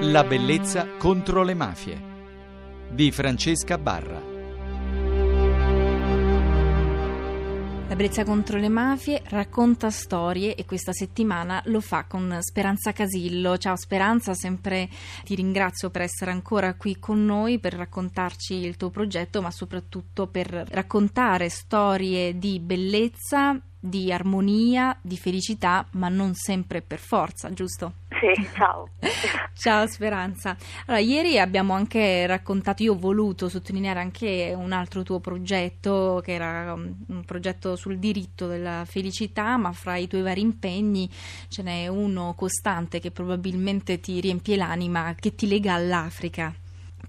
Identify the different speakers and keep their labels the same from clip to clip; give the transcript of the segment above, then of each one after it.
Speaker 1: La bellezza contro le mafie di Francesca Barra.
Speaker 2: La bellezza contro le mafie racconta storie e questa settimana lo fa con Speranza Casillo. Ciao Speranza, sempre ti ringrazio per essere ancora qui con noi per raccontarci il tuo progetto, ma soprattutto per raccontare storie di bellezza di armonia, di felicità, ma non sempre per forza, giusto?
Speaker 3: Sì, ciao.
Speaker 2: ciao Speranza. Allora, ieri abbiamo anche raccontato, io ho voluto sottolineare anche un altro tuo progetto, che era um, un progetto sul diritto della felicità, ma fra i tuoi vari impegni ce n'è uno costante che probabilmente ti riempie l'anima, che ti lega all'Africa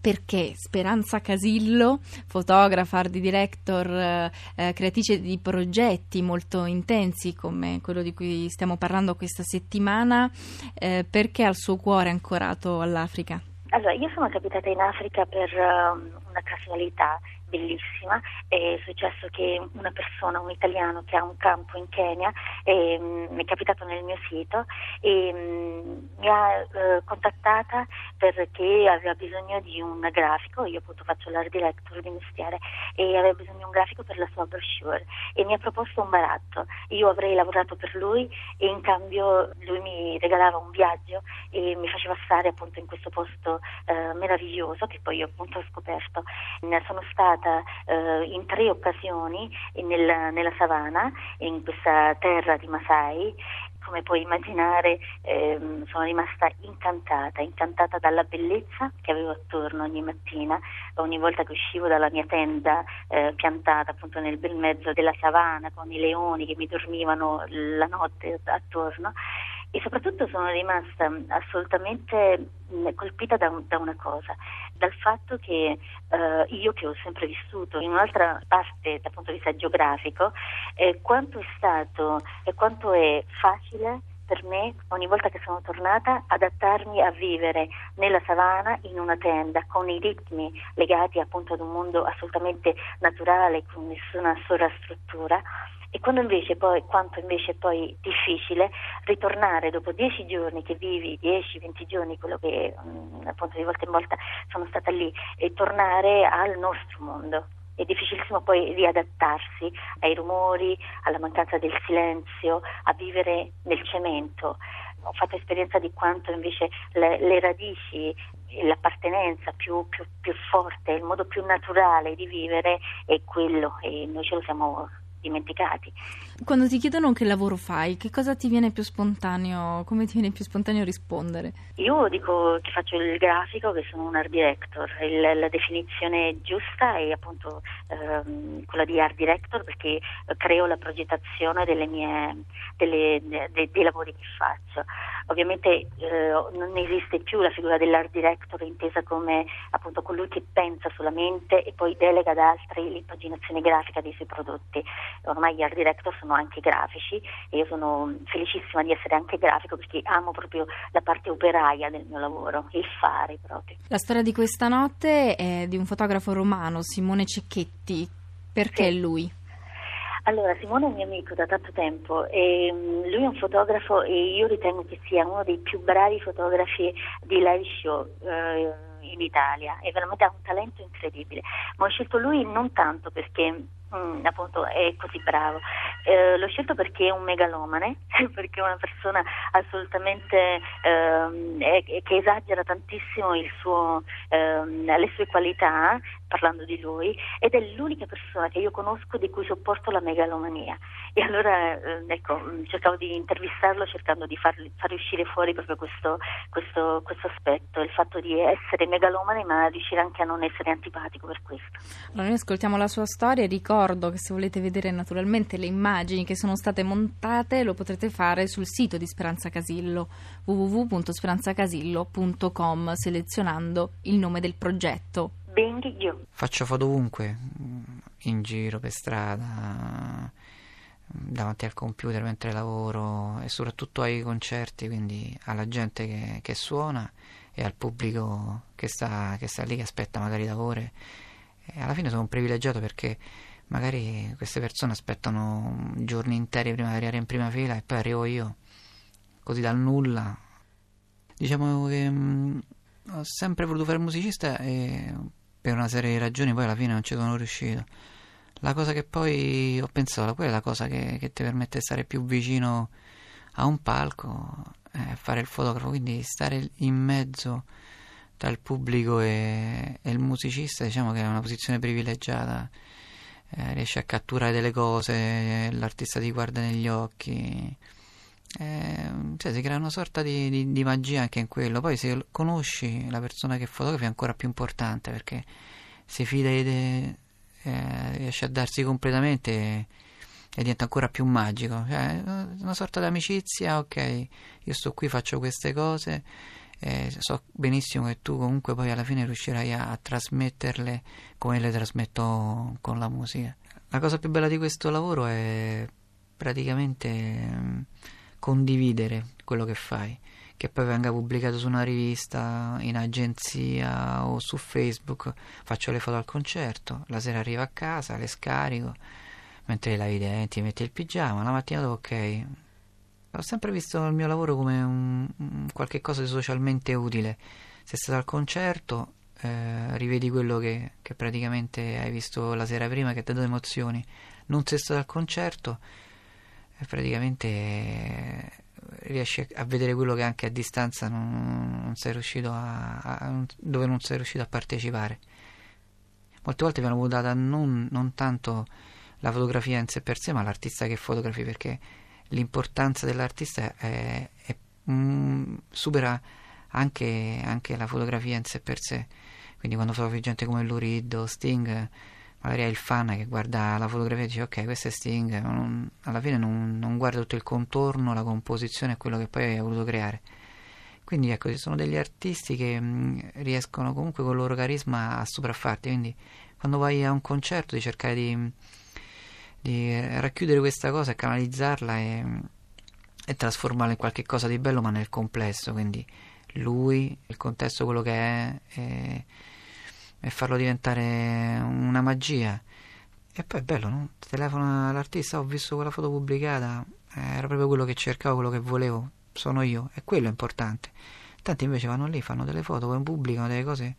Speaker 2: perché Speranza Casillo, fotografa, art director, eh, eh, creatrice di progetti molto intensi come quello di cui stiamo parlando questa settimana, eh, perché ha il suo cuore ancorato all'Africa?
Speaker 3: Allora, io sono capitata in Africa per uh, una casualità bellissima. È successo che una persona, un italiano che ha un campo in Kenya, eh, mi è capitato nel mio sito e mh, mi ha eh, contattata perché aveva bisogno di un grafico, io appunto faccio l'art director di mestiere e aveva bisogno di un grafico per la sua brochure e mi ha proposto un baratto. Io avrei lavorato per lui e in cambio lui mi regalava un viaggio e mi faceva stare appunto in questo posto eh, meraviglioso che poi io appunto ho scoperto. Sono stata eh, in tre occasioni nel, nella savana, in questa terra di Masai. Come puoi immaginare ehm, sono rimasta incantata, incantata dalla bellezza che avevo attorno ogni mattina, ogni volta che uscivo dalla mia tenda eh, piantata appunto nel bel mezzo della savana con i leoni che mi dormivano la notte attorno e soprattutto sono rimasta assolutamente colpita da, da una cosa, dal fatto che eh, io che ho sempre vissuto in un'altra parte dal punto di vista geografico, eh, quanto è stato e quanto è facile per me, ogni volta che sono tornata, adattarmi a vivere nella savana in una tenda con i ritmi legati appunto ad un mondo assolutamente naturale, con nessuna sovrastruttura e quando invece poi, quanto invece poi difficile ritornare dopo dieci giorni che vivi, dieci, venti giorni, quello che mh, mm, appunto di volta in volta sono stata lì, e tornare al nostro mondo. È difficilissimo poi riadattarsi ai rumori, alla mancanza del silenzio, a vivere nel cemento. Ho fatto esperienza di quanto invece le, le radici l'appartenenza più, più, più, forte, il modo più naturale di vivere è quello e noi ce lo siamo dimenticati.
Speaker 2: Quando ti chiedono che lavoro fai, che cosa ti viene più spontaneo, come ti viene più spontaneo rispondere?
Speaker 3: Io dico che faccio il grafico, che sono un art director, il, la definizione giusta è appunto ehm, quella di art director perché creo la progettazione mie, delle, de, dei lavori che faccio. Ovviamente eh, non esiste più la figura dell'art director intesa come appunto colui che pensa solamente e poi delega ad altri l'impaginazione grafica dei suoi prodotti ormai gli art director sono anche grafici e io sono felicissima di essere anche grafico perché amo proprio la parte operaia del mio lavoro, il fare proprio.
Speaker 2: La storia di questa notte è di un fotografo romano, Simone Cecchetti. Perché sì. lui?
Speaker 3: Allora, Simone è un mio amico da tanto tempo e um, lui è un fotografo e io ritengo che sia uno dei più bravi fotografi di live show. Uh, in Italia, è veramente ha un talento incredibile, ma ho scelto lui non tanto perché Mm, appunto è così bravo. Eh, l'ho scelto perché è un megalomane, perché è una persona assolutamente eh, che esagera tantissimo suo, eh, le sue qualità, parlando di lui, ed è l'unica persona che io conosco di cui sopporto la megalomania. E allora eh, ecco, cercavo di intervistarlo cercando di far, far uscire fuori proprio questo, questo, questo, aspetto, il fatto di essere megalomane ma riuscire anche a non essere antipatico per questo.
Speaker 2: Allora noi ascoltiamo la sua storia ricordo che se volete vedere naturalmente le immagini che sono state montate lo potrete fare sul sito di Speranza Casillo www.speranzacasillo.com selezionando il nome del progetto.
Speaker 4: Faccio foto ovunque, in giro, per strada, davanti al computer mentre lavoro e soprattutto ai concerti, quindi alla gente che, che suona e al pubblico che sta, che sta lì, che aspetta magari da ore. E alla fine sono un privilegiato perché magari queste persone aspettano giorni interi prima di arrivare in prima fila e poi arrivo io, così dal nulla. Diciamo che mh, mm, ho sempre voluto fare musicista e per una serie di ragioni poi alla fine non ci sono riuscito. La cosa che poi ho pensato, quella è la cosa che, che ti permette di stare più vicino a un palco, è fare il fotografo, quindi stare in mezzo tra il pubblico e, e il musicista, diciamo che è una posizione privilegiata, eh, riesci a catturare delle cose, l'artista ti guarda negli occhi eh, cioè si crea una sorta di, di, di, magia anche in quello. Poi se conosci la persona che fotografi è ancora più importante perché si fida te, eh, riesce a darsi completamente e, e diventa ancora più magico. Cioè, una sorta di amicizia, ok, io sto qui, faccio queste cose. Eh, so benissimo che tu comunque poi alla fine riuscirai a, a trasmetterle come le trasmetto con la musica. La cosa più bella di questo lavoro è praticamente condividere quello che fai, che poi venga pubblicato su una rivista, in agenzia o su Facebook, faccio le foto al concerto, la sera arrivo a casa, le scarico, mentre lavi i denti, metti il pigiama, la mattina dopo ok. Ho sempre visto il mio lavoro come un, qualche cosa di socialmente utile. Sei stato al concerto, eh, rivedi quello che, che praticamente hai visto la sera prima che ti ha dato emozioni. Non sei stato al concerto, praticamente eh, riesci a vedere quello che anche a distanza non, non sei riuscito a, a, dove non sei riuscito a partecipare. Molte volte viene votata non, non tanto la fotografia in sé per sé, ma l'artista che fotografi, perché l'importanza dell'artista è, è, mm, supera anche, anche, la fotografia in sé per sé. Quindi quando fotografi gente come Lurid o Sting magari è il fan che guarda la fotografia e dice ok questo è Sting non, alla fine non, non, guarda tutto il contorno la composizione e quello che poi hai voluto creare quindi ecco ci sono degli artisti che mh, mm, riescono comunque con il loro carisma a sopraffarti quindi quando vai a un concerto di cercare di, di racchiudere questa cosa e canalizzarla e, e trasformarla in qualche cosa di bello ma nel complesso quindi lui, il contesto quello che è e, e farlo diventare una magia. E poi è bello, no? Telefono all'artista, ho visto quella foto pubblicata, era proprio quello che cercavo, quello che volevo, sono io, e quello è importante. Tanti invece vanno lì, fanno delle foto, poi pubblicano delle cose.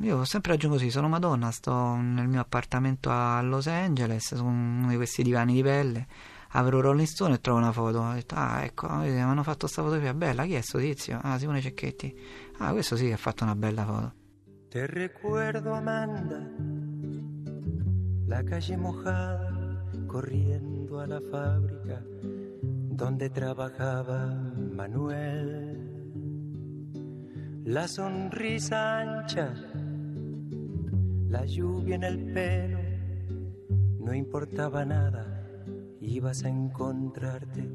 Speaker 4: Io sempre ragionato così, sono Madonna, sto nel mio appartamento a Los Angeles, su uno di questi divani di pelle, apro Rolling Stone e trovo una foto. Ho detto, ah ecco, mi hanno fatto questa fotografia bella, chi è sto tizio? Ah, Simone Cecchetti. Ah, questo sì che ha fatto una bella foto.
Speaker 5: Te recuerdo, Amanda, la calle mojada, corriendo a la fábrica donde trabajaba Manuel. La sonrisa ancha, la lluvia en el pelo, no importaba nada, ibas a encontrarte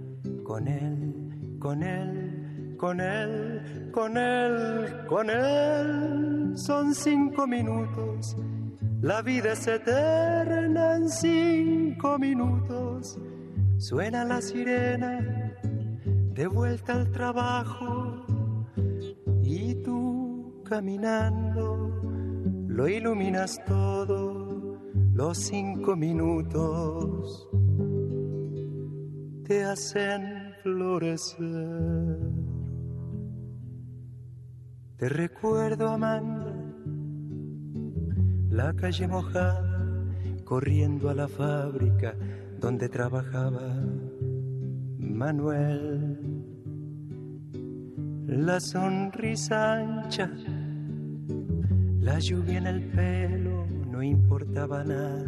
Speaker 5: con él, con él con él, con él, con él. Son cinco minutos, la vida es eterna en cinco minutos. Suena la sirena, de vuelta al trabajo, y tú caminando lo iluminas todo, los cinco minutos te hacen florecer. Te recuerdo, Amanda, la calle mojada, corriendo a la fábrica donde trabajaba Manuel. La sonrisa ancha, la lluvia en el pelo, no importaba nada.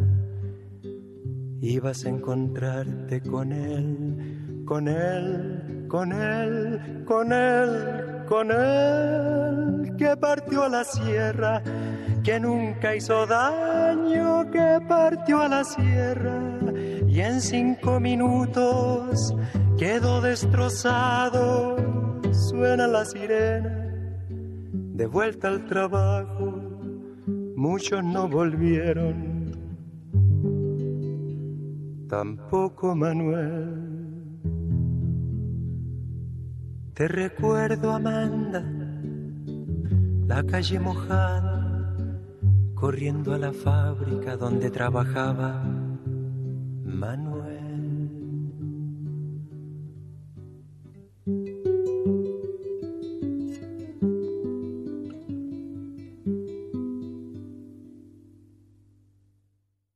Speaker 5: Ibas a encontrarte con él, con él, con él, con él, con él que partió a la sierra, que nunca hizo daño, que partió a la sierra y en cinco minutos quedó destrozado. Suena la sirena, de vuelta al trabajo, muchos no volvieron, tampoco Manuel. Te recuerdo, Amanda, la calle mojada, corriendo a la fábrica donde trabajaba Manuel.